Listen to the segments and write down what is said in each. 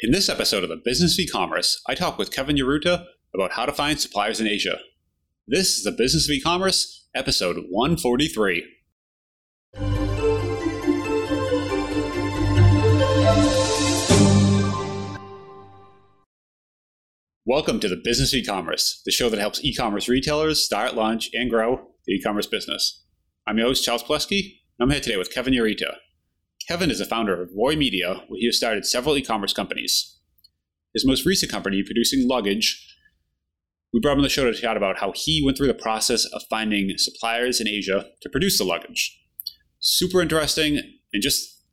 In this episode of the Business of E-commerce, I talk with Kevin Urrutia about how to find suppliers in Asia. This is the Business of E-commerce, episode 143. Welcome to the Business of E-commerce, the show that helps e-commerce retailers start, launch, and grow the e-commerce business. I'm your host, Charles Palleschi, and I'm here today with Kevin Urrutia. Kevin is the founder of Voy Media, where he has started several e commerce companies. His most recent company, producing luggage, we brought him on the show to chat about how he went through the process of finding suppliers in Asia to produce the luggage. Super interesting, and just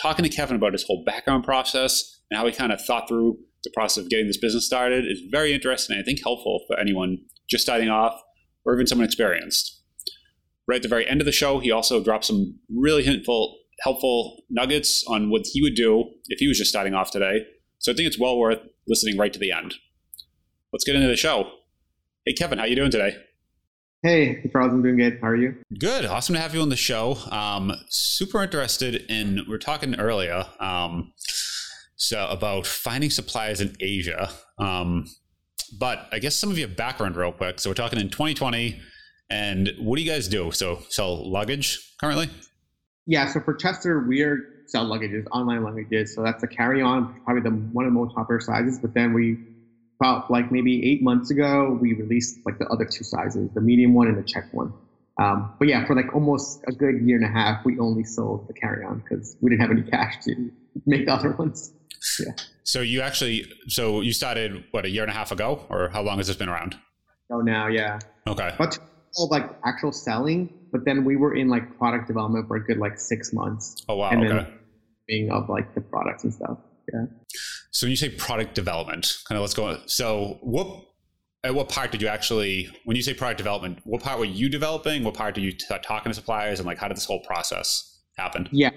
talking to Kevin about his whole background process and how he kind of thought through the process of getting this business started is very interesting and I think helpful for anyone just starting off or even someone experienced. Right at the very end of the show, he also dropped some really helpful helpful nuggets on what he would do if he was just starting off today. So I think it's well worth listening right to the end. Let's get into the show. Hey, Kevin, how you doing today? Hey, Charles, I'm doing good. How are you? Good. Awesome to have you on the show. Um, super interested in, we are talking earlier um, so about finding suppliers in Asia. Um, but I guess some of your background real quick. So we're talking in 2020 and what do you guys do? So sell luggage currently? Yeah, so for Chester, we are sell luggages, online luggages. So that's a carry-on, probably the one of the most popular sizes. But then we, about like maybe eight months ago, we released like the other two sizes, the medium one and the check one. Um, but yeah, for like almost a good year and a half, we only sold the carry-on because we didn't have any cash to make the other ones. Yeah. So you actually, so you started what a year and a half ago, or how long has this been around? Oh, now, yeah. Okay. But like actual selling, but then we were in like product development for a good like six months. Oh wow! And okay. then being of like the products and stuff. Yeah. So when you say product development, kind of let's go. So what at what part did you actually, when you say product development, what part were you developing? What part did you t- talking to suppliers, and like how did this whole process happen? Yeah.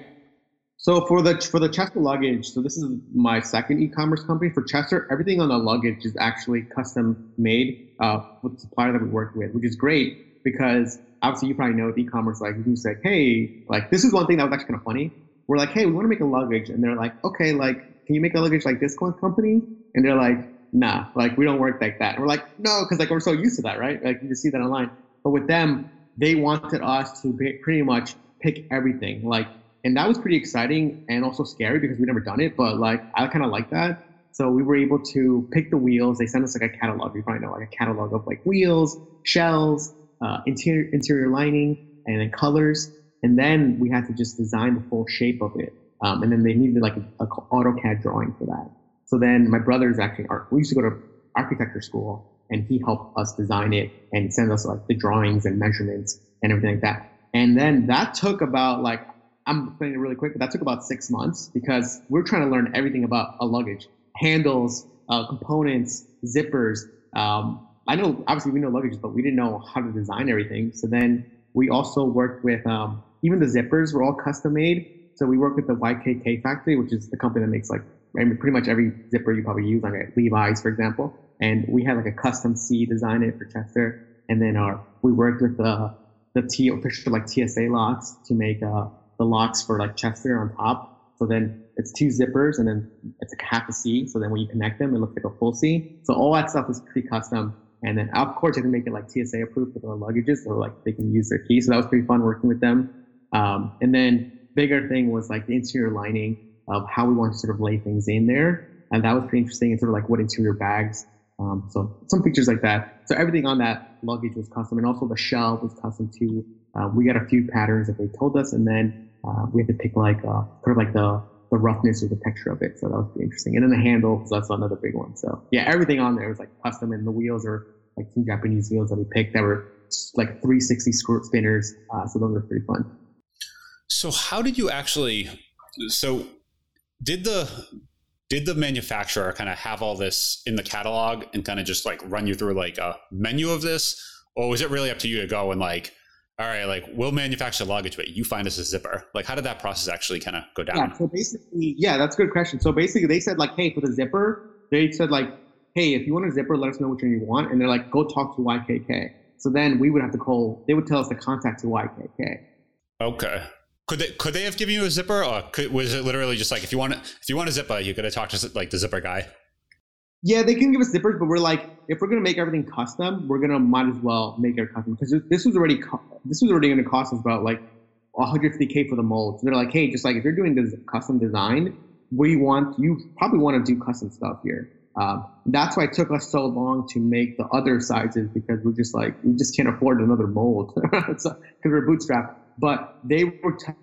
So for the for the Chester luggage, so this is my second e-commerce company. For Chester, everything on the luggage is actually custom made uh, with the supplier that we work with, which is great because obviously you probably know with e-commerce, like you can say, hey, like this is one thing that was actually kind of funny. We're like, hey, we want to make a luggage, and they're like, okay, like can you make a luggage like this company? And they're like, nah, like we don't work like that. And we're like, no, because like we're so used to that, right? Like you just see that online. But with them, they wanted us to pretty much pick everything, like, and that was pretty exciting and also scary because we never done it. But like I kind of like that. So we were able to pick the wheels. They sent us like a catalog. You probably know like a catalog of like wheels, shells, uh, interior interior lining, and then colors. And then we had to just design the full shape of it. Um, and then they needed like a, a, AutoCAD drawing for that. So then my brother is actually art. We used to go to architecture school, and he helped us design it and send us like the drawings and measurements and everything like that. And then that took about like I'm putting it really quick, but that took about six months because we're trying to learn everything about a luggage, handles, uh, components, zippers, um, I know obviously we know luggage, but we didn't know how to design everything. So then we also worked with um, even the zippers were all custom made. So we worked with the YKK factory, which is the company that makes like I mean, pretty much every zipper you probably use on it, Levi's, for example. And we had like a custom C design it for Chester. And then our we worked with the the T official like TSA locks to make uh, the locks for like Chester on top. So then it's two zippers and then it's like half a C. So then when you connect them, it looks like a full C. So all that stuff is pretty custom. And then of course you can make it like TSA approved for their luggages, so like they can use their key. So that was pretty fun working with them. Um, and then bigger thing was like the interior lining of how we want to sort of lay things in there, and that was pretty interesting. And sort of like what interior bags. Um, so some features like that. So everything on that luggage was custom, and also the shell was custom too. Uh, we got a few patterns that they told us, and then uh, we had to pick like uh, sort of like the the roughness or the texture of it. So that was pretty interesting. And then the handle, so that's another big one. So yeah, everything on there was like custom, and the wheels are like some Japanese wheels that we picked that were like 360 screw spinners. Uh, so those were pretty fun. So how did you actually? So did the did the manufacturer kind of have all this in the catalog and kind of just like run you through like a menu of this, or was it really up to you to go and like all right, like we'll manufacture luggage, but you find us a zipper. Like, how did that process actually kind of go down? Yeah, so basically, yeah, that's a good question. So basically, they said like, hey, for the zipper, they said like, hey, if you want a zipper, let us know which one you want, and they're like, go talk to YKK. So then we would have to call. They would tell us to contact to YKK. Okay. Could they could they have given you a zipper, or could, was it literally just like if you want to if you want a zipper, you got to talk to like the zipper guy? Yeah, they can give us zippers, but we're like, if we're gonna make everything custom, we're gonna might as well make it custom because this was already this was already gonna cost us about like 150k for the molds. They're like, hey, just like if you're doing this custom design, we want you probably want to do custom stuff here. Um, that's why it took us so long to make the other sizes because we're just like we just can't afford another mold because so, we're bootstrapped. But they were t-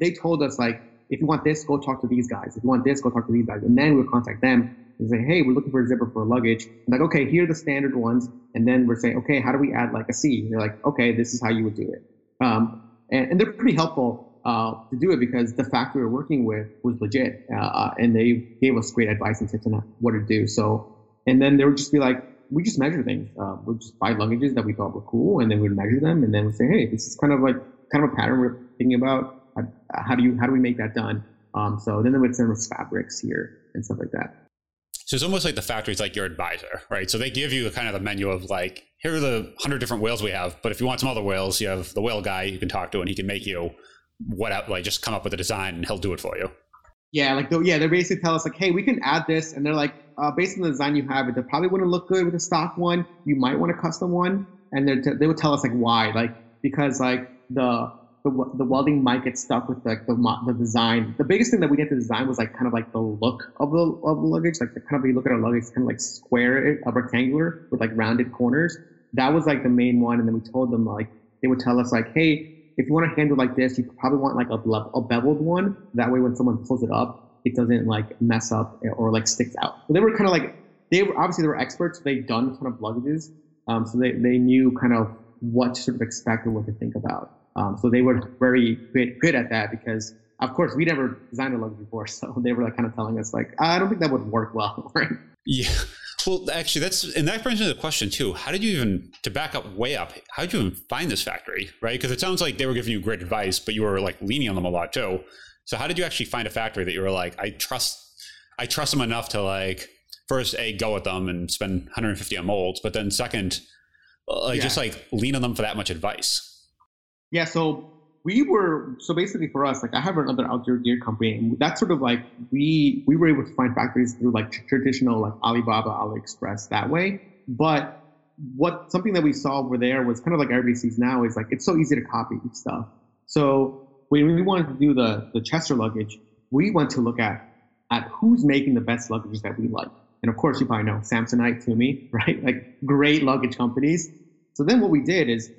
they told us like if you want this, go talk to these guys. If you want this, go talk to these guys, and then we'll contact them and say, hey, we're looking for a zipper for luggage. I'm like, okay, here are the standard ones. And then we're saying, okay, how do we add like a C? And they're like, okay, this is how you would do it. Um, and, and, they're pretty helpful uh, to do it because the factory we are working with was legit. Uh, and they gave us great advice and tips on what to do. So, and then they would just be like, we just measure things. Uh, we'd just buy luggages that we thought were cool, and then we'd measure them, and then we'd say, hey, this is kind of like kind of a pattern we're thinking about. How do you how do we make that done? Um, so then they would send us fabrics here and stuff like that. So it's almost like the factory's like your advisor, right? So they give you a kind of a menu of like, here are the hundred different whales we have, but if you want some other whales, you have the whale guy you can talk to, and he can make you what like just come up with a design, and he'll do it for you. Yeah, like yeah, they basically tell us like, hey, we can add this, and they're like, uh, based on the design you have, it probably wouldn't look good with a stock one. You might want a custom one, and they they would tell us like why, like because like the the, the welding might get stuck with like the, the design. The biggest thing that we had to design was like kind of like the look of the of the luggage. Like the kind of you look at a luggage, it's kind of like square, a rectangular with like rounded corners. That was like the main one. And then we told them like they would tell us like, hey, if you want to handle like this, you probably want like a, a beveled one. That way, when someone pulls it up, it doesn't like mess up or like sticks out. So they were kind of like they were obviously they were experts. They've done ton of luggages, um, so they they knew kind of what to sort of expect or what to think about. Um, so they were very good, good at that because, of course, we never designed a logo before. So they were like kind of telling us like, I don't think that would work well, right? Yeah. Well, actually, that's and that brings me to the question too. How did you even to back up way up? How did you even find this factory, right? Because it sounds like they were giving you great advice, but you were like leaning on them a lot too. So how did you actually find a factory that you were like, I trust, I trust them enough to like first a go with them and spend 150 on molds, but then second, like yeah. just like lean on them for that much advice. Yeah, so we were so basically for us, like I have another outdoor gear company, and that's sort of like we we were able to find factories through like traditional like Alibaba, AliExpress that way. But what something that we saw over there was kind of like everybody sees now is like it's so easy to copy stuff. So when we wanted to do the the Chester luggage, we went to look at at who's making the best luggage that we like. And of course, you probably know Samsonite, Tumi, right? Like great luggage companies. So then what we did is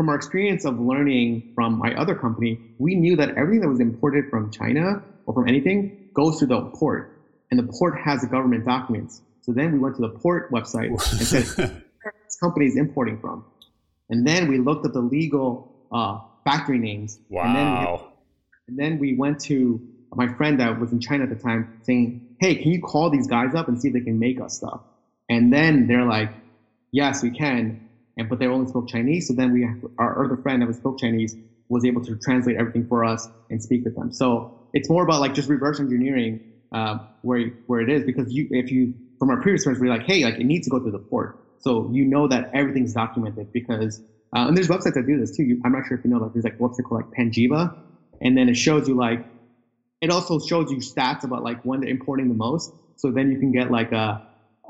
from our experience of learning from my other company, we knew that everything that was imported from China or from anything goes to the port, and the port has the government documents. So then we went to the port website and said, where this company is importing from? And then we looked at the legal uh, factory names. Wow. And then, we, and then we went to my friend that was in China at the time saying, hey, can you call these guys up and see if they can make us stuff? And then they're like, yes, we can and but they only spoke Chinese. So then we, our other friend that spoke Chinese was able to translate everything for us and speak with them. So it's more about like just reverse engineering uh, where where it is because you if you from our previous friends we're like hey like it needs to go through the port so you know that everything's documented because uh, and there's websites that do this too. You, I'm not sure if you know like there's like website called like Panjiva, and then it shows you like it also shows you stats about like when they're importing the most. So then you can get like a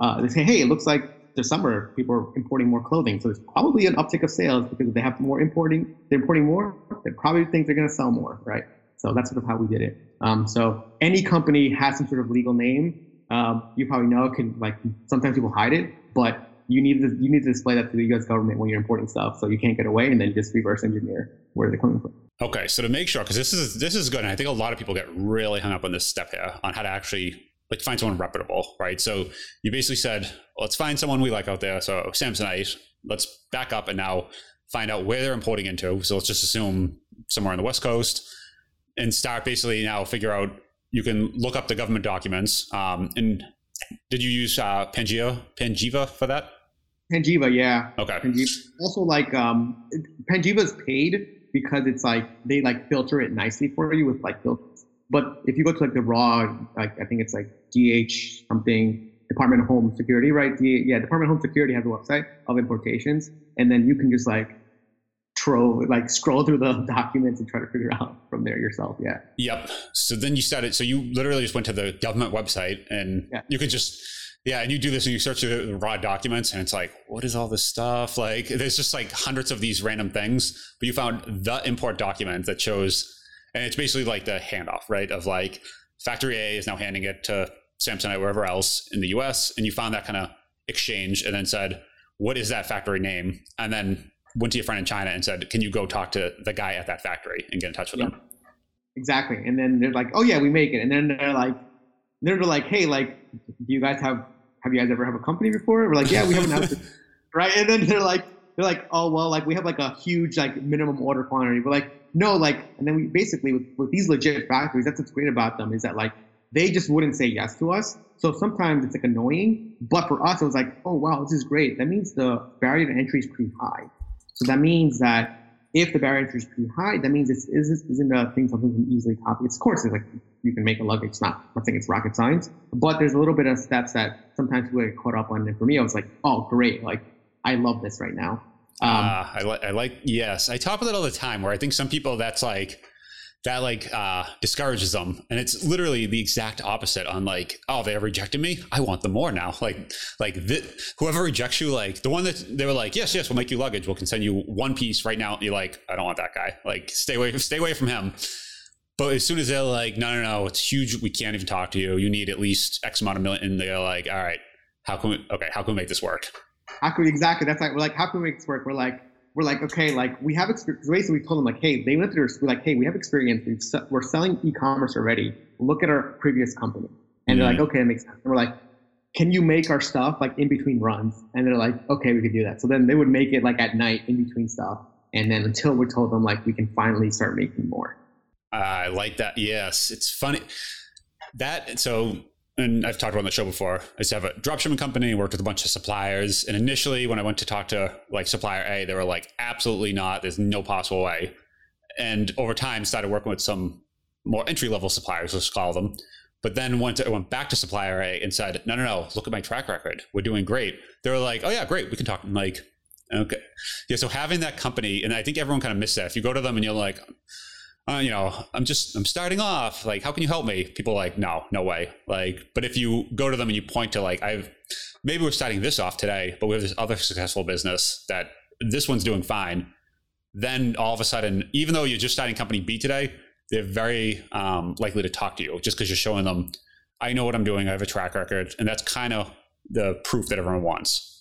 uh, they say hey it looks like this summer, people are importing more clothing. So there's probably an uptick of sales because they have more importing, they're importing more, they probably think they're going to sell more, right? So that's sort of how we did it. Um, so any company has some sort of legal name. Um, you probably know can like sometimes people hide it, but you need to you need to display that to the U.S. government when you're importing stuff, so you can't get away, and then just reverse engineer where they're coming from. Okay, so to make sure, because this is this is good, and I think a lot of people get really hung up on this step here on how to actually like find someone reputable, right? So you basically said, let's find someone we like out there. So Samsonite, let's back up and now find out where they're importing into. So let's just assume somewhere on the West Coast and start basically now figure out, you can look up the government documents. Um, and did you use uh, Panjiva for that? Panjiva, yeah. Okay. Panjiva. Also, like um, is paid because it's like they like filter it nicely for you with like filters but if you go to like the raw, like I think it's like DH something, Department of Home Security, right? D- yeah, Department of Home Security has a website of importations, and then you can just like troll like scroll through the documents and try to figure out from there yourself yeah yep so then you started so you literally just went to the government website and yeah. you could just yeah and you do this and you search the raw documents and it's like what is all this stuff like there's just like hundreds of these random things but you found the import document that shows and it's basically like the handoff right of like factory a is now handing it to samsonite wherever else in the us and you found that kind of exchange and then said what is that factory name and then went to your friend in China and said, "Can you go talk to the guy at that factory and get in touch with yeah. them?" Exactly. And then they're like, "Oh yeah, we make it." And then they're like, they're like, "Hey, like, do you guys have have you guys ever have a company before?" We're like, "Yeah, we haven't had right." And then they're like, they're like, "Oh well, like we have like a huge like minimum order quantity." We're like, "No, like," and then we basically with, with these legit factories, that's what's great about them is that like they just wouldn't say yes to us. So sometimes it's like annoying, but for us, it was like, oh wow, this is great. That means the barrier to entry is pretty high. So that means that if the barrier to entry is pretty high, that means it's is isn't a thing something can easily copy. It's of course it's like you can make a luggage. It's not I'm saying it's rocket science, but there's a little bit of steps that sometimes people get caught up on. And for me, I was like, oh great, like I love this right now. Um, uh, I like I like yes, I talk about it all the time. Where I think some people that's like that like uh, discourages them. And it's literally the exact opposite on like oh they have rejected me? I want them more now. Like like th- whoever rejects you like the one that they were like yes yes we'll make you luggage. We'll can send you one piece right now. You're like i don't want that guy. Like stay away stay away from him. But as soon as they're like no no no it's huge. We can't even talk to you. You need at least x amount of million. And they're like all right how can we okay how can we make this work how can we exactly that's like we're like how can we make this work we're like we're like, okay, like we have experience. Basically, we told them like, hey, they went through. We're like, hey, we have experience. we we're selling e-commerce already. Look at our previous company, and mm-hmm. they're like, mm-hmm. okay, it makes sense. And we're like, can you make our stuff like in between runs? And they're like, okay, we could do that. So then they would make it like at night in between stuff, and then until we told them like we can finally start making more. I like that. Yes, it's funny that so and I've talked about on the show before. I used to have a dropshipping company, worked with a bunch of suppliers. And initially, when I went to talk to like supplier A, they were like, absolutely not. There's no possible way. And over time, started working with some more entry level suppliers, let's call them. But then went to, went back to supplier A and said, no, no, no, look at my track record. We're doing great. They were like, oh, yeah, great. We can talk. I'm like, okay. Yeah. So having that company, and I think everyone kind of missed that. If you go to them and you're like, uh, you know, I'm just, I'm starting off. Like, how can you help me? People like, no, no way. Like, but if you go to them and you point to like, I've, maybe we're starting this off today, but we have this other successful business that this one's doing fine. Then all of a sudden, even though you're just starting company B today, they're very um, likely to talk to you just because you're showing them, I know what I'm doing. I have a track record. And that's kind of the proof that everyone wants.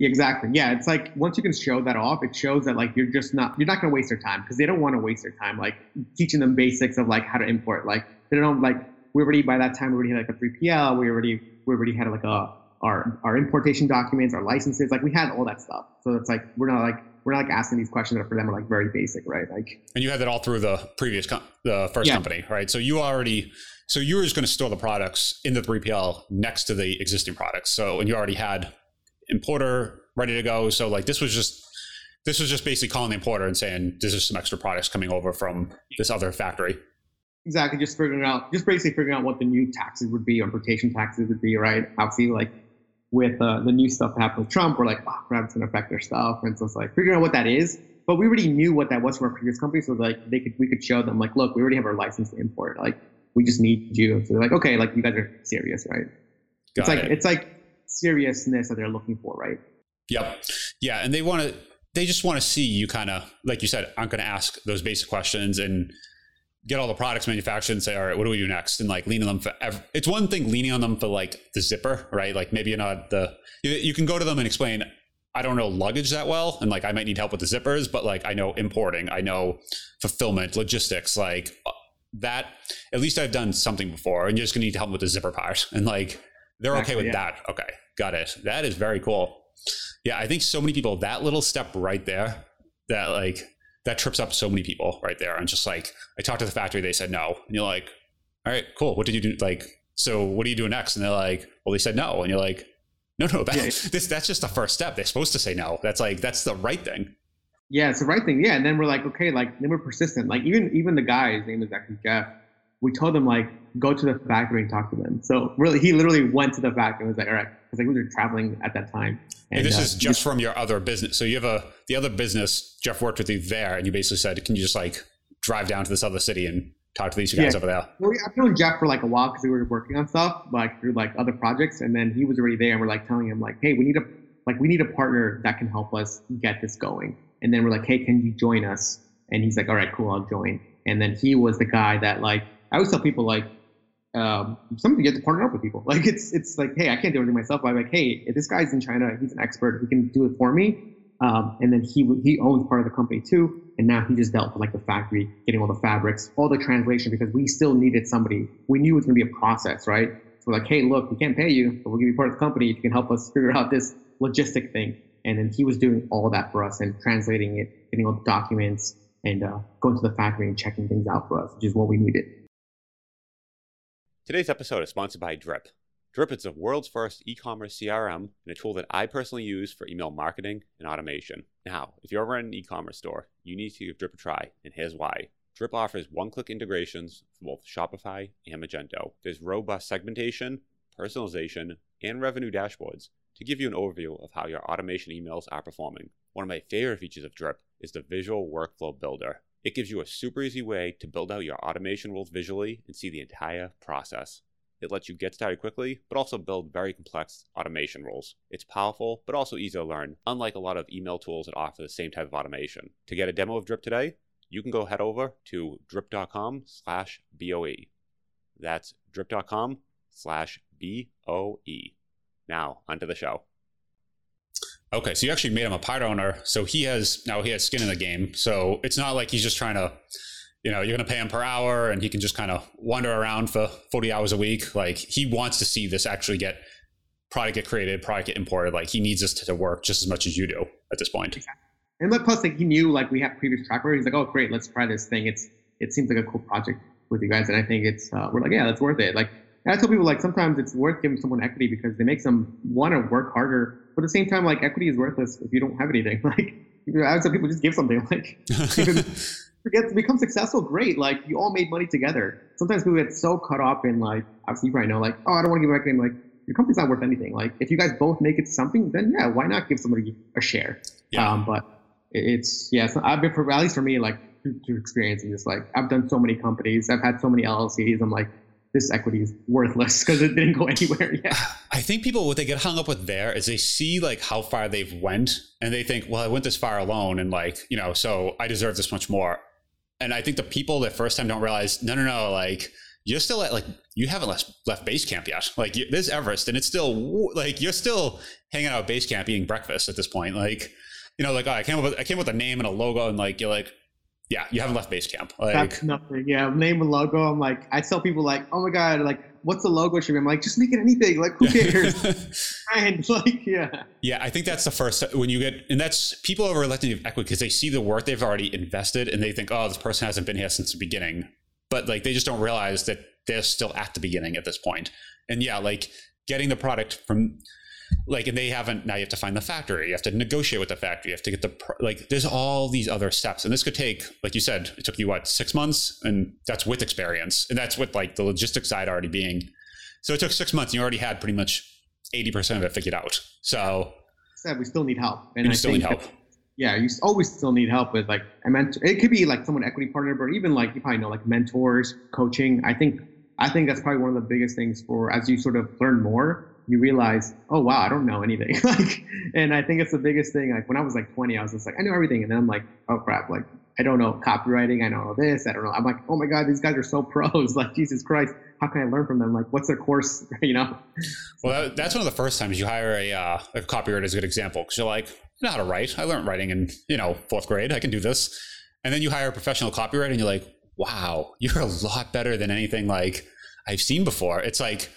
Exactly. Yeah, it's like once you can show that off, it shows that like you're just not you're not gonna waste their time because they don't want to waste their time like teaching them basics of like how to import. Like they don't like we already by that time we already had like a 3PL. We already we already had like a our our importation documents, our licenses. Like we had all that stuff. So it's like we're not like we're not like asking these questions that for them are like very basic, right? Like and you had that all through the previous com- the first yeah. company, right? So you already so you were just going to store the products in the 3PL next to the existing products. So and you already had importer ready to go. So like this was just this was just basically calling the importer and saying this is some extra products coming over from this other factory. Exactly, just figuring out, just basically figuring out what the new taxes would be, importation taxes would be, right? Obviously, like with uh, the new stuff that happened with Trump, we're like, oh, that's going to affect their stuff, and so it's like figuring out what that is. But we already knew what that was from our previous company, so like they could, we could show them, like, look, we already have our license to import, like we just need you. So they're like, okay, like you guys are serious, right? Got it's like it. it's like seriousness that they're looking for, right? Yep. Yeah, and they want to they just want to see you kind of like you said aren't going to ask those basic questions and get all the products manufactured and say all right what do we do next and like lean on them for every, it's one thing leaning on them for like the zipper right like maybe you're not the you, you can go to them and explain I don't know luggage that well and like I might need help with the zippers but like I know importing I know fulfillment logistics like uh, that at least I've done something before and you're just gonna need to help with the zipper part and like they're okay with yeah. that okay got it that is very cool yeah, I think so many people, that little step right there, that like, that trips up so many people right there. And just like, I talked to the factory, they said no. And you're like, all right, cool. What did you do? Like, so what do you do next? And they're like, well, they said no. And you're like, no, no, that, yeah. this, that's just the first step. They're supposed to say no. That's like, that's the right thing. Yeah, it's the right thing. Yeah. And then we're like, okay, like, then we're persistent. Like, even, even the guy, his name is actually Jeff. We told him like go to the factory and talk to them. So really, he literally went to the factory and was like, all right, because like we were traveling at that time. And, and this uh, is just from your other business. So you have a the other business. Jeff worked with you there, and you basically said, "Can you just like drive down to this other city and talk to these guys yeah. over there?" Well, I've known Jeff for like a while because we were working on stuff like through like other projects, and then he was already there, and we're like telling him like, "Hey, we need a like we need a partner that can help us get this going." And then we're like, "Hey, can you join us?" And he's like, "All right, cool, I'll join." And then he was the guy that like I always tell people like um, something you get to partner up with people. Like it's it's like, hey, I can't do everything myself. I'm like, hey, if this guy's in China, he's an expert. He can do it for me. Um, and then he he owns part of the company too. And now he just dealt with like the factory, getting all the fabrics, all the translation, because we still needed somebody. We knew it was gonna be a process, right? So we're like, hey, look, we can't pay you, but we'll give you part of the company if you can help us figure out this logistic thing. And then he was doing all that for us and translating it, getting all the documents, and uh, going to the factory and checking things out for us, which is what we needed. Today's episode is sponsored by Drip. Drip is the world's first e commerce CRM and a tool that I personally use for email marketing and automation. Now, if you're ever in an e commerce store, you need to give Drip a try, and here's why. Drip offers one click integrations for both Shopify and Magento. There's robust segmentation, personalization, and revenue dashboards to give you an overview of how your automation emails are performing. One of my favorite features of Drip is the Visual Workflow Builder. It gives you a super easy way to build out your automation rules visually and see the entire process. It lets you get started quickly, but also build very complex automation rules. It's powerful, but also easy to learn, unlike a lot of email tools that offer the same type of automation. To get a demo of Drip today, you can go head over to drip.com slash BOE. That's drip.com slash B-O-E. Now, onto the show. Okay, so you actually made him a part owner, so he has now he has skin in the game. So it's not like he's just trying to, you know, you're going to pay him per hour, and he can just kind of wander around for 40 hours a week. Like he wants to see this actually get product get created, product get imported. Like he needs this to work just as much as you do at this point. And like plus, like he knew like we have previous track record. He's like, oh great, let's try this thing. It's it seems like a cool project with you guys, and I think it's uh, we're like, yeah, that's worth it. Like I tell people like sometimes it's worth giving someone equity because they make them want to work harder but at the same time, like equity is worthless if you don't have anything. Like I would say people just give something. Like forget to become successful, great. Like you all made money together. Sometimes people get so caught up in like obviously you probably know like oh I don't want to give equity. I'm like your company's not worth anything. Like if you guys both make it something, then yeah, why not give somebody a share? Yeah. Um, but it's yeah, so I've been for at least for me like through, through experiencing this. Like I've done so many companies, I've had so many LLCs. I'm like this equity is worthless because it didn't go anywhere yet. I think people what they get hung up with there is they see like how far they've went and they think, well, I went this far alone and like, you know, so I deserve this much more. And I think the people that first time don't realize, no, no, no, like you're still at like you haven't left left base camp yet. Like you, there's Everest, and it's still like you're still hanging out at base camp eating breakfast at this point. Like you know, like oh, I came up with I came up with a name and a logo, and like you're like, yeah, you haven't left Basecamp. Like, That's nothing. Yeah, name and logo. I'm like, I tell people like, oh my god, like, what's the logo should be? I'm like, just make it anything. Like, who cares? and like, yeah. Yeah, I think that's the first when you get, and that's people are reluctant to equity because they see the work they've already invested and they think, oh, this person hasn't been here since the beginning, but like they just don't realize that they're still at the beginning at this point. And yeah, like getting the product from like and they haven't now you have to find the factory. You have to negotiate with the factory. You have to get the like there's all these other steps. And this could take like you said it took you what six months? And that's with experience. And that's with like the logistics side already being so it took six months. And you already had pretty much 80% of it figured out. So said we still need help. And you I still need help. yeah you always still need help with like a mentor it could be like someone equity partner but even like you probably know like mentors coaching. I think i think that's probably one of the biggest things for as you sort of learn more you realize, oh wow, I don't know anything. like, and I think it's the biggest thing. Like when I was like 20, I was just like, I know everything, and then I'm like, oh crap, like I don't know copywriting, I know this, I don't know. I'm like, oh my god, these guys are so pros. Like Jesus Christ, how can I learn from them? Like, what's their course? you know. Well, that, that's one of the first times you hire a uh, a copywriter is a good example because you're like, I know how to write. I learned writing in you know fourth grade. I can do this. And then you hire a professional copywriter, and you're like, wow, you're a lot better than anything like I've seen before. It's like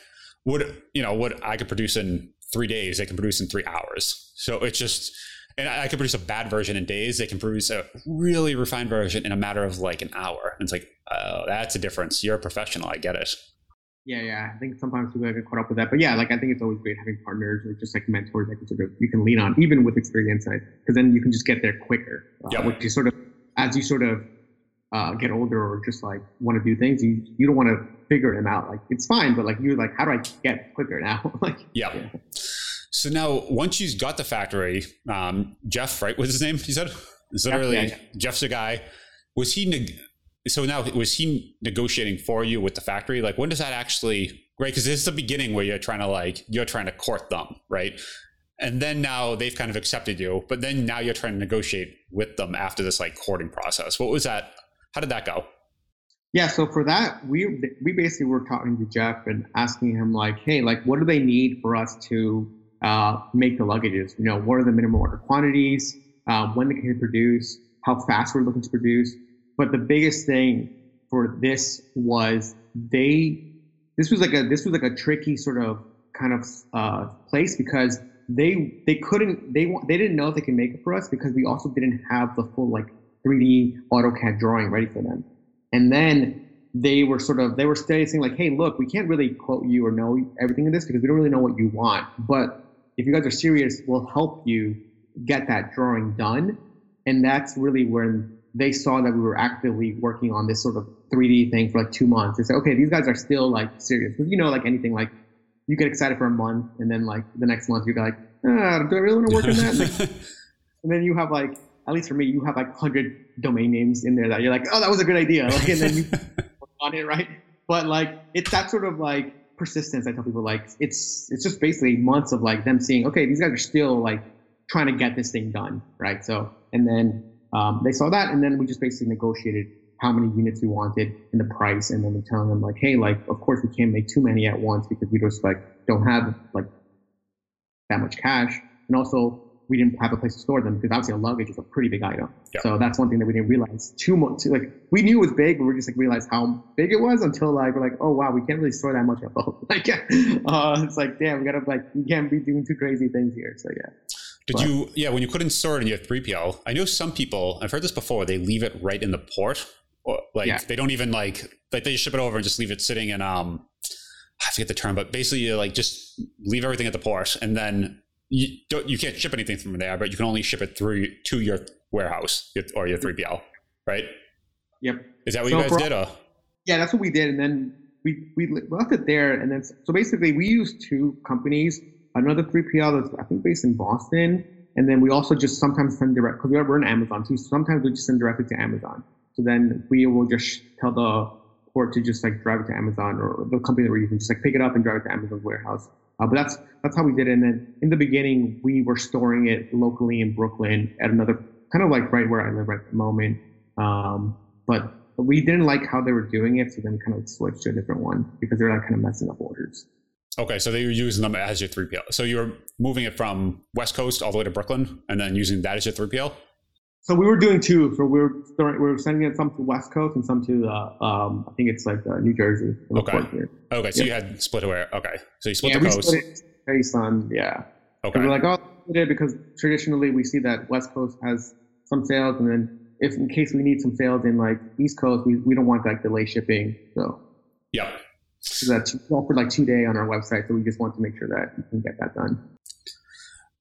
what you know what I could produce in three days, they can produce in three hours. So it's just and I could produce a bad version in days. They can produce a really refined version in a matter of like an hour. And it's like, oh, that's a difference. You're a professional. I get it. Yeah, yeah. I think sometimes people get caught up with that. But yeah, like I think it's always great having partners or just like mentors that you sort of you can lean on, even with experience, because then you can just get there quicker. Uh, Which is sort of as you sort of uh, get older or just like want to do things, you you don't want to figure them out. Like it's fine, but like you're like, how do I get quicker now? like yeah. yeah. So now, once you've got the factory, um, Jeff, right? What's his name? You said is literally yeah, yeah. Jeff's the guy. Was he? Neg- so now, was he negotiating for you with the factory? Like, when does that actually? Right, because this is the beginning where you're trying to like you're trying to court them, right? And then now they've kind of accepted you, but then now you're trying to negotiate with them after this like courting process. What was that? How did that go? Yeah, so for that, we we basically were talking to Jeff and asking him like, hey, like, what do they need for us to uh, make the luggages? You know, what are the minimum order quantities? Uh, when they can produce? How fast we're looking to produce? But the biggest thing for this was they. This was like a this was like a tricky sort of kind of uh, place because they they couldn't they they didn't know if they could make it for us because we also didn't have the full like 3D AutoCAD drawing ready for them. And then they were sort of they were saying like, hey, look, we can't really quote you or know everything in this because we don't really know what you want. But if you guys are serious, we'll help you get that drawing done. And that's really when they saw that we were actively working on this sort of 3D thing for like two months. They said, okay, these guys are still like serious. Because you know, like anything, like you get excited for a month and then like the next month you're like, ah, do I really want to work on that? and then you have like at least for me, you have like 100 domain names in there that you're like, oh, that was a good idea. Like, and then you work on it, right? But like, it's that sort of like persistence. I tell people like, it's it's just basically months of like them seeing, okay, these guys are still like trying to get this thing done, right? So, and then um, they saw that, and then we just basically negotiated how many units we wanted and the price, and then we telling them like, hey, like, of course we can't make too many at once because we just like don't have like that much cash, and also we didn't have a place to store them because obviously a luggage is a pretty big item. So that's one thing that we didn't realize too much. Like we knew it was big, but we just like realized how big it was until like we're like, oh wow, we can't really store that much at boat. like, uh, it's like damn, we gotta like we can't be doing too crazy things here. So yeah. Did but, you? Yeah, when you couldn't store it in your three PL, I know some people. I've heard this before. They leave it right in the port, or like yeah. they don't even like like they ship it over and just leave it sitting in um I forget the term, but basically you like just leave everything at the port and then you don't you can't ship anything from there, but you can only ship it through to your warehouse or your 3PL, right? Yep. Is that what so you guys did? Or? Yeah, that's what we did, and then we we left it there, and then so basically we used two companies. Another 3PL that's I think based in Boston, and then we also just sometimes send direct because we're in Amazon too. So sometimes we just send directly to Amazon. So then we will just tell the port to just like drive it to Amazon or the company that we're using, just like pick it up and drive it to Amazon's warehouse. Uh, but that's that's how we did it. And then in the beginning, we were storing it locally in Brooklyn at another kind of like right where I live at the moment. Um, but we didn't like how they were doing it, so then kind of switched to a different one because they're like kind of messing up orders. Okay, so they were using them as your 3PL. So you were moving it from West Coast all the way to Brooklyn and then using that as your 3PL? So we were doing two. So we were we were sending it some to West Coast and some to uh, um, I think it's like uh, New Jersey. Okay. Okay. So yeah. you had split away. Okay. So you split yeah, the coast. Split it based on yeah. Okay. We're like oh we did because traditionally we see that West Coast has some sales and then if in case we need some sales in like East Coast we, we don't want like delay shipping so. Yep. So that's offered like two day on our website so we just want to make sure that we can get that done.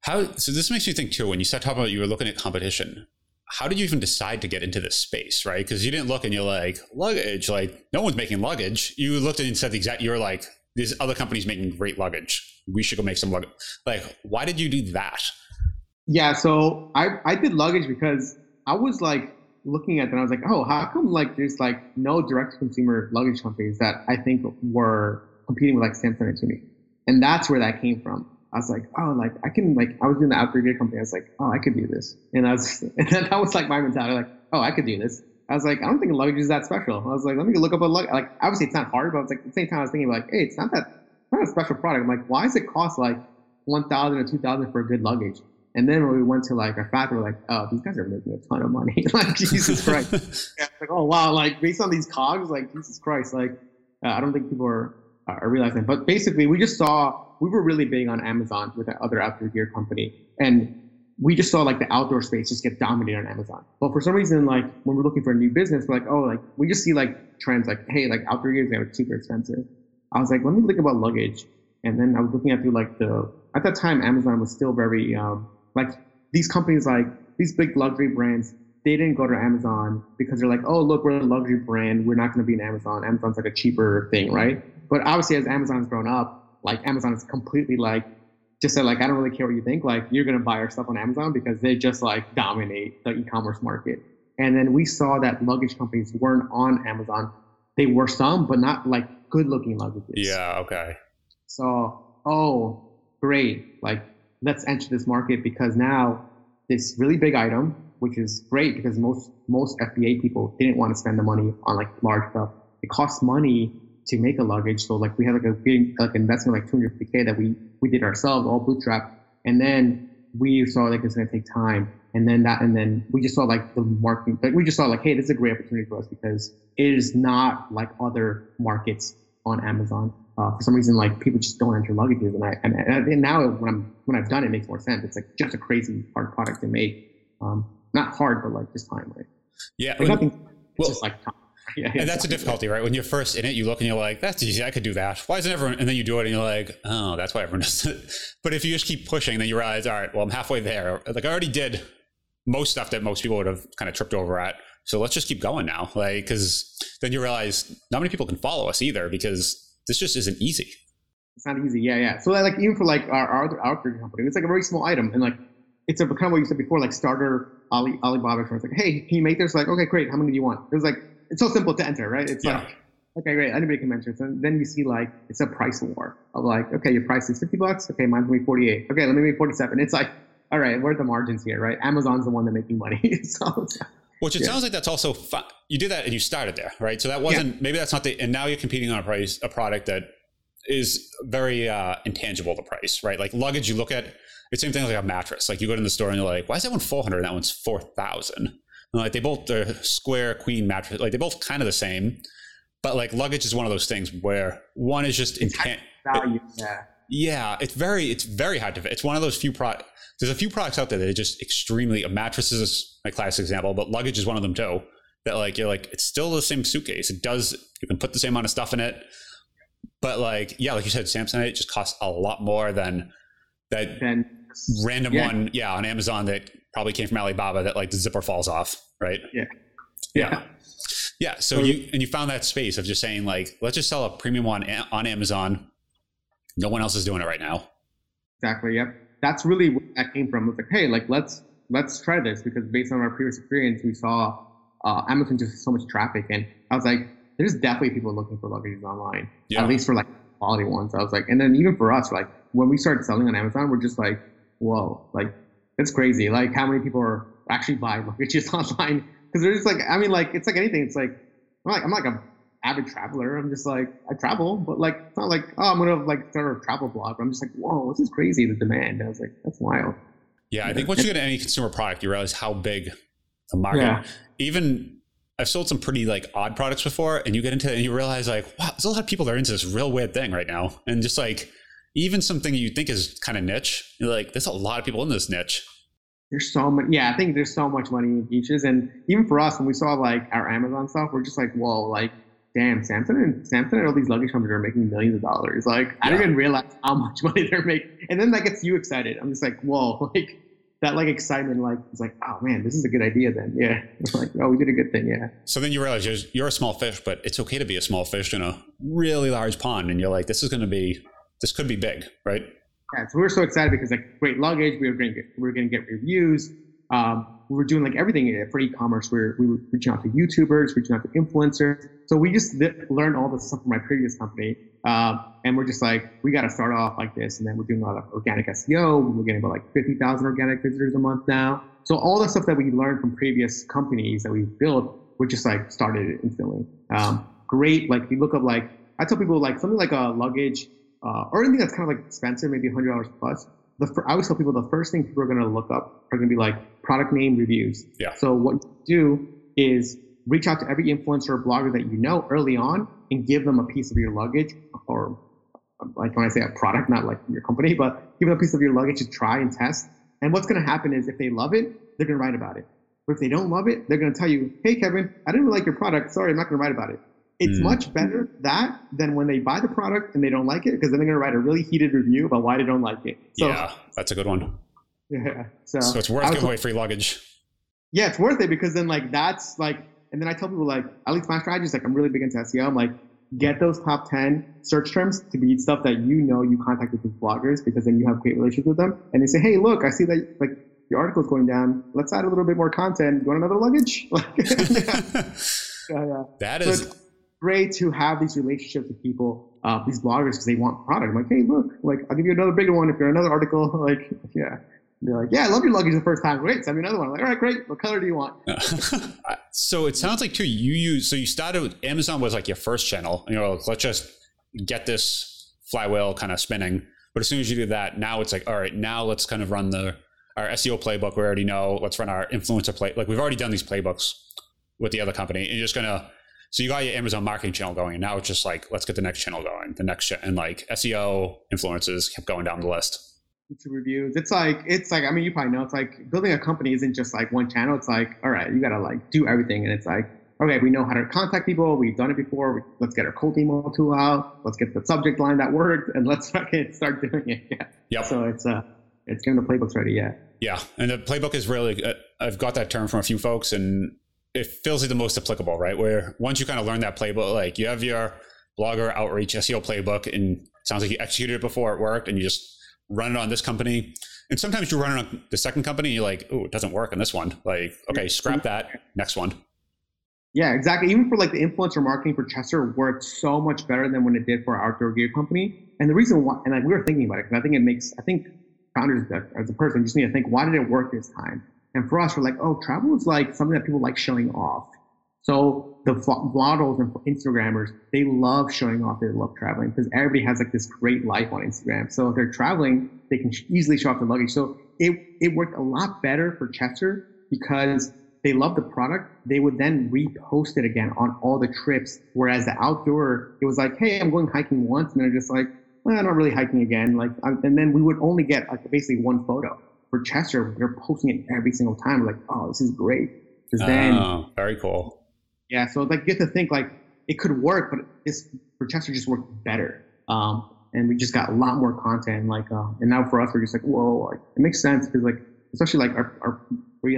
How so this makes you think too when you start talking about you were looking at competition how did you even decide to get into this space, right? Because you didn't look and you're like, luggage, like no one's making luggage. You looked and said the exact, you're like, these other companies making great luggage. We should go make some luggage. Like, why did you do that? Yeah, so I, I did luggage because I was like looking at that. I was like, oh, how come like there's like no direct consumer luggage companies that I think were competing with like Samsonite and Tumi? And that's where that came from. I was like, oh, like I can like I was doing the outdoor gear company. I was like, oh, I could do this, and I was and that was like my mentality, like, oh, I could do this. I was like, I don't think luggage is that special. I was like, let me look up a luggage. Like, obviously it's not hard, but I was like, at the same time, I was thinking like, hey, it's not that not a special product. I'm like, why does it cost like one thousand or two thousand for a good luggage? And then when we went to like our factory, we're like, oh, these guys are making a ton of money. like, Jesus Christ. yeah, like, oh wow, like based on these cogs, like Jesus Christ, like uh, I don't think people are, are realizing. But basically, we just saw we were really big on Amazon with that other outdoor gear company. And we just saw like the outdoor space just get dominated on Amazon. But for some reason, like when we're looking for a new business, we're like, oh, like we just see like trends like, hey, like outdoor gear is super expensive. I was like, let me think about luggage. And then I was looking at through like the at that time Amazon was still very um, like these companies like these big luxury brands they didn't go to Amazon because they're like, oh, look, we're a luxury brand. We're not going to be in Amazon. Amazon's like a cheaper thing, right? But obviously, as Amazon's grown up, like Amazon is completely like just said like I don't really care what you think. Like you're gonna buy our stuff on Amazon because they just like dominate the e-commerce market. And then we saw that luggage companies weren't on Amazon. They were some, but not like good-looking luggages. Yeah. Okay. So oh great, like let's enter this market because now this really big item, which is great because most most FBA people didn't want to spend the money on like large stuff. It costs money to make a luggage. So like we had like a big like investment like 250k that we we did ourselves, all bootstrap, and then we saw like it's gonna take time, and then that and then we just saw like the marketing like we just saw like hey this is a great opportunity for us because it is not like other markets on Amazon. Uh, for some reason, like people just don't enter luggages, and I and, and now when I'm when I've done it, it makes more sense. It's like just a crazy hard product to make. Um, not hard, but like just time, right? Yeah. Like, nothing. It's well, just like time. Yeah, and that's a difficulty, right? When you're first in it, you look and you're like, "That's easy. I could do that." Why isn't everyone? And then you do it, and you're like, "Oh, that's why everyone does it." But if you just keep pushing, then you realize, "All right, well, I'm halfway there. Like I already did most stuff that most people would have kind of tripped over at. So let's just keep going now, like because then you realize not many people can follow us either because this just isn't easy. It's not easy. Yeah, yeah. So like even for like our our, our company, it's like a very small item, and like it's a kind of what you said before, like starter Ali Alibaba. It's like, hey, can you make this? Like, okay, great. How many do you want? It was like it's so simple to enter, right? It's Yeah. like, okay, great, anybody can enter. So then you see like it's a price war of like, okay, your price is fifty bucks. Okay, mine's gonna be forty eight. Okay, let me make forty seven. It's like, all right, where are the margins here, right? Amazon's the one that's making money. so Which it Yeah. sounds like that's also fun. You did that and you started there, right? So that wasn't maybe that's not the and now you're competing on a price a product that is very uh, intangible the price, right? Like luggage, you look at it's the same thing like a mattress. Like you go to the store and you're like, why is that one four hundred and that one's four thousand? Uh, like they both are square queen mattress, like they both kind of the same, but like luggage is one of those things where one is just intan- value. Yeah. yeah, it's very it's very hard to. It's one of those few products. There's a few products out there that are just extremely. A mattress is my classic example, but luggage is one of them too. That like you're like it's still the same suitcase. It does you can put the same amount of stuff in it, but like yeah, like you said, Samsonite just costs a lot more than that Then random Yeah. one. Yeah, on Amazon that probably came from Alibaba that like the zipper falls off, right? Yeah. yeah. Yeah, so you and you found that space of just saying like, let's just sell a premium one on on Amazon. No one else is doing it right now. Exactly. Yep. That's really where that came from. It's like, hey, like let's let's try this because based on our previous experience, we saw uh, Amazon just so much traffic, and I was like, there's definitely people looking for luggages online, Yeah. at least for like quality ones. I was like, and then even for us, like when we started selling on Amazon, we're just like, whoa, like it's crazy. Like how many people are actually buying luggages online? Because they're just like, I mean, like it's like anything. It's like I'm like I'm like a avid traveler. I'm just like I travel, but like it's not like oh I'm gonna like start a travel blog. I'm just like whoa, this is crazy the demand. I was like that's wild. Yeah, I think once you get into any consumer product, you realize how big the market. Yeah. Even I've sold some pretty like odd products before, and you get into it and you realize like, wow, there's a lot of people that are into this real weird thing right now, and just like even something you think is kind of niche, you're like, there's a lot of people in this niche. There's so much. Yeah, I think there's so much money in niches, and even for us when we saw like our Amazon stuff, we're just like whoa, like damn, Samson and Samson and all these luggage companies are making millions of dollars. Like I didn't even realize how much money they're making, and then that gets you excited. I'm just like whoa, like. That like excitement, like it's like, oh man, this is a good idea. Then, yeah, it's like, oh, we did a good thing, yeah. So then you realize you're, you're a small fish, but it's okay to be a small fish in a really large pond, and you're like, this is going to be, this could be big, right? Yeah, so we are so excited because like great luggage, we were going to get, we were going to get reviews. Um, we were doing like everything for e-commerce. We were, we were reaching out to YouTubers, reaching out to influencers. So we just learned all this stuff from my previous company, um, and we're just like, we got to start off like this. And then we're doing a lot of organic SEO. We're getting about like fifty thousand organic visitors a month now. So all the stuff that we learned from previous companies that we built, we just like started instantly. Um, great. Like you look up like I tell people like something like a luggage uh, or anything that's kind of like expensive, maybe hundred dollars plus. The I always tell people the first thing people are going to look up are going to be like product name reviews. Yeah. So what you do is reach out to every influencer or blogger that you know early on and give them a piece of your luggage or like when I say a product, not like your company, but give them a piece of your luggage to try and test. And what's going to happen is if they love it, they're going to write about it. But if they don't love it, they're going to tell you, hey, Kevin, I didn't really like your product. Sorry, I'm not going to write about it. It's Mm. much better that than when they buy the product and they don't like it because then they're going to write a really heated review about why they don't like it. So, yeah, that's a good one. yeah. So, So it's worth was- giving away free luggage. Yeah, it's worth it because then like that's like, and then I tell people like, at least my strategy is like I'm really big into SEO. I'm like, get those top 10 search terms to be stuff that you know you contacted with bloggers because then you have great relationships with them. And they say, hey, look, I see that like your article's going down. Let's add a little bit more content. You want another luggage? yeah, yeah. That is so great to have these relationships with people, uh, these bloggers, because they want product. I'm like, hey, look, like I'll give you another bigger one if you're another article. Like, yeah. they're like, yeah, I love your luggage the first time. Great, send me another one. I'm like, all right, great. What color do you want? so it sounds like too you use so you started with Amazon was like your first channel. You know, let's just get this flywheel kind of spinning. But as soon as you do that, now it's like, all right, now let's kind of run the our SEO playbook. We already know. Let's run our influencer play. Like we've already done these playbooks with the other company, and you're just gonna. So you got your Amazon marketing channel going, and now it's just like let's get the next channel going, the next and like SEO influences kept going down the list. YouTube reviews. It's like it's like I mean you probably know it's like building a company isn't just like one channel. It's like all right, you gotta like do everything, and it's like okay, we know how to contact people. We've done it before. Let's get our cold email tool out. Let's get the subject line that worked, and let's fucking start doing it. Yeah. Yep. So it's uh, it's getting the playbooks ready. Yeah. Yeah, and the playbook is really uh, I've got that term from a few folks, and it feels like the most applicable, right? Where once you kind of learn that playbook, like you have your blogger outreach SEO playbook, and it sounds like you executed it before it worked, and you just run it on this company. And sometimes you run it on the second company, and you're like, oh, it doesn't work on this one. Like, okay, scrap that. Next one. Yeah, exactly. Even for like the influencer marketing for Chester worked so much better than when it did for our outdoor gear company. And the reason why, and like we were thinking about it, because I think it makes, I think founders as a person just need to think, why did it work this time? And for us, we're like, oh, travel is like something that people like showing off. So the models and Instagrammers, they love showing off. They love traveling because everybody has like this great life on Instagram. So if they're traveling, they can easily show off their luggage. So it, it worked a lot better for Chester because they love the product. They would then repost it again on all the trips. Whereas the outdoor, it was like, hey, I'm going hiking once. And they're just like, well, I'm not really hiking again. Like, and then we would only get like basically one photo. For Chester, they're posting it every single time. We're like, oh, this is great. Because then, oh, very cool yeah, so like you get to think like it could work, but this for Chester just worked better. Um, and we just got a lot more content. Like, uh, and now for us, we're just like, whoa, like, it makes sense because like, especially like our, our,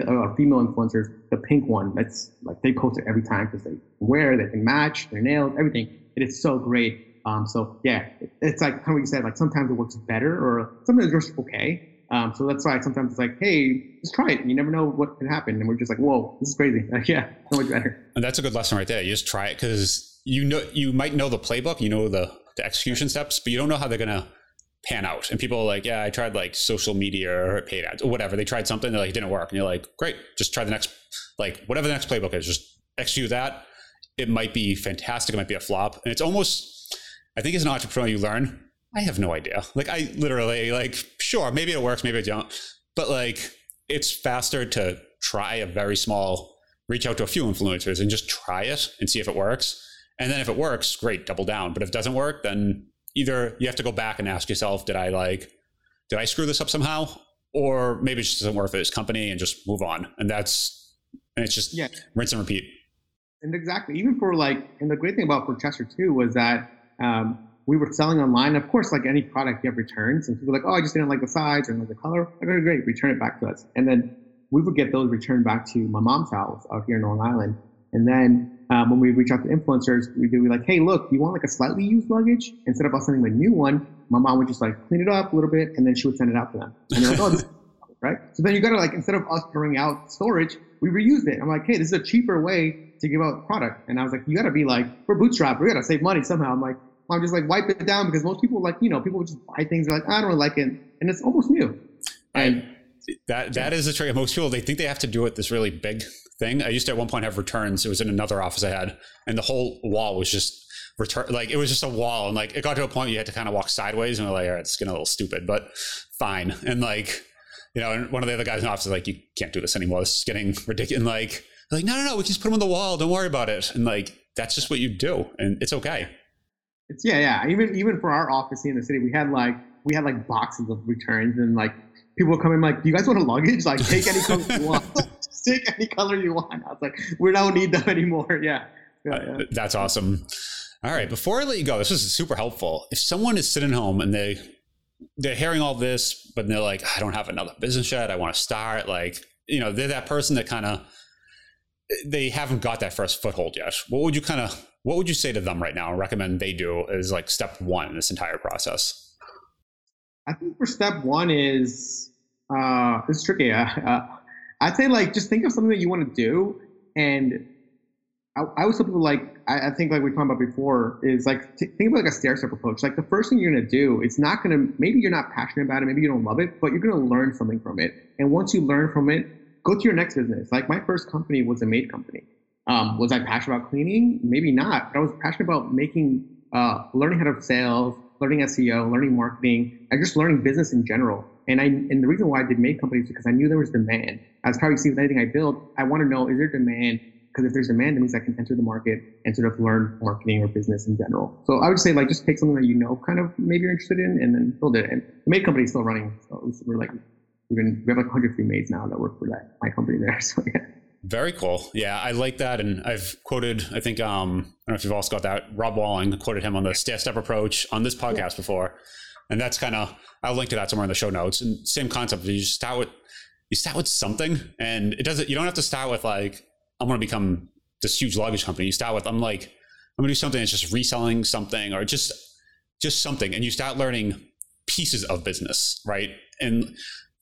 our female influencers, the pink one, that's like they post it every time because they wear, they can match their nails, everything. It is so great. Um, so yeah, it, it's like kind of what you said, like sometimes it works better or sometimes it's just okay. Um, so that's why sometimes it's like, hey, just try it. You never know what can happen. And we're just like, whoa, this is crazy. Like, yeah, so much better. And that's a good lesson right there. You just try it because you know you might know the playbook, you know the the execution steps, but you don't know how they're gonna pan out. And people are like, yeah, I tried like social media or paid ads or whatever. They tried something, they're like, it didn't work. And you're like, great, just try the next, like whatever the next playbook is, just execute that. It might be fantastic. It might be a flop. And it's almost, I think as an entrepreneur, you learn I have no idea. Like I literally like sure, maybe it works, maybe it don't. But like it's faster to try a very small reach out to a few influencers and just try it and see if it works. And then if it works, great, double down. But if it doesn't work, then either you have to go back and ask yourself, did I like did I screw this up somehow? Or maybe it just doesn't work for this company and just move on. And that's and it's just yeah. rinse and repeat. And exactly. Even for like and the great thing about for Chester too was that um, we were selling online. Of course, like any product, you have returns, and people were like, "Oh, I just didn't like the size or like the color." Like, okay, great, return it back to us. And then we would get those returned back to my mom's house out here in Long Island. And then um, when we reach out to influencers, we'd be like, "Hey, look, you want like a slightly used luggage? Instead of us sending a new one, my mom would just like clean it up a little bit, and then she would send it out to them. And they're like, "Oh, this right?" So then you gotta like instead of us throwing out storage, we reused it. I'm like, "Hey, this is a cheaper way to give out product." And I was like, "You gotta be like, we're bootstrap. We gotta save money somehow." I'm like, I'm just like wipe it down because most people like you know people just buy things like I don't really like it and it's almost new. And that that is a trick. Most people they think they have to do it this really big thing. I used to at one point have returns. It was in another office I had, and the whole wall was just return. Like it was just a wall, and like it got to a point you had to kind of walk sideways, and we're like, all right, it's getting a little stupid, but fine. And like you know, and one of the other guys in the office is like, you can't do this anymore. This is getting ridiculous. And like, like no, no, no, we just put them on the wall. Don't worry about it. And like that's just what you do, and it's okay. It's yeah, yeah. Even even for our office here in the city, we had like we had like boxes of returns and like people would come in like, Do you guys want a luggage? Like take any color you want. take any color you want. I was like, we don't need them anymore. Yeah. yeah, yeah. Uh, that's awesome. All right. Before I let you go, this is super helpful. If someone is sitting home and they they're hearing all this, but they're like, I don't have another business yet. I want to start. Like, you know they're that person that kind of they haven't got that first foothold yet. What would you kind of what would you say to them right now and recommend they do as like step one in this entire process? I think for step one is uh, it's tricky. Uh, I'd say like just think of something that you want to do, and I, I always tell people like I, I, think like we talked about before is like t- think about like a stair step approach. Like the first thing you're gonna do, it's not gonna maybe you're not passionate about it, maybe you don't love it, but you're gonna learn something from it. And once you learn from it, go to your next business. Like my first company was a maid company. Um, was I passionate about cleaning? Maybe not, but I was passionate about making, uh, learning how to sales, learning SEO, learning marketing, and just learning business in general. And I and the reason why I did make companies is because I knew there was demand. As probably see with anything I build, I want to know is there demand? Because if there's demand, that means I can enter the market and sort of learn marketing or business in general. So I would say like just take something that you know kind of maybe you're interested in and then build it. And the maid company is still running. So we're like even we have like 103 maids now that work for that my company there. So yeah. Very cool. Yeah, I like that. And I've quoted, I think, um, I don't know if you've also got that. Rob Walling quoted him on the step step approach on this podcast yeah. before. And that's kind of, I'll link to that somewhere in the show notes. And same concept. You just start with, you start with something and it doesn't, you don't have to start with like, I'm going to become this huge luggage company. You start with, I'm like, I'm going to do something that's just reselling something or just, just something. And you start learning pieces of business, right? And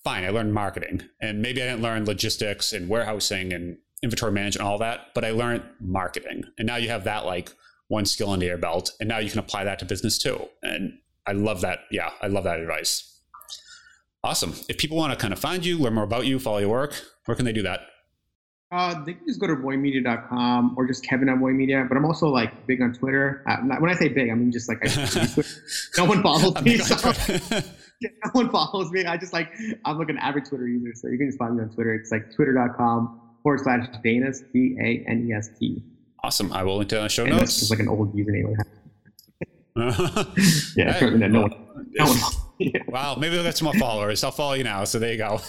fine, I learned marketing and maybe I didn't learn logistics and warehousing and inventory management and all that, but I learned marketing. And now you have that like one skill under your belt and now you can apply that to business too. And I love that. Yeah, I love that advice. Awesome. If people want to kind of find you, learn more about you, follow your work, where can they do that? Uh, they can just go to voymedia.com or just Kevin at Voy Media. But I'm also like big on Twitter. Uh, when I say big, I mean just like I, no one follows me. No one follows me. I just like I'm like an average Twitter user, so you can just find me on Twitter. It's like twitter.com forward slash Danest D A N E S T. Awesome. I will link to the show and notes. It's like an old username. yeah, hey, no, no one. No one yeah. Wow, maybe we'll get some more followers. I'll follow you now. So there you go.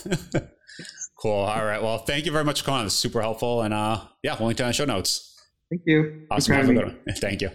cool. All right. Well, thank you very much for calling. It's super helpful. And uh, yeah, we'll link to the show notes. Thank you. Awesome. Thank you.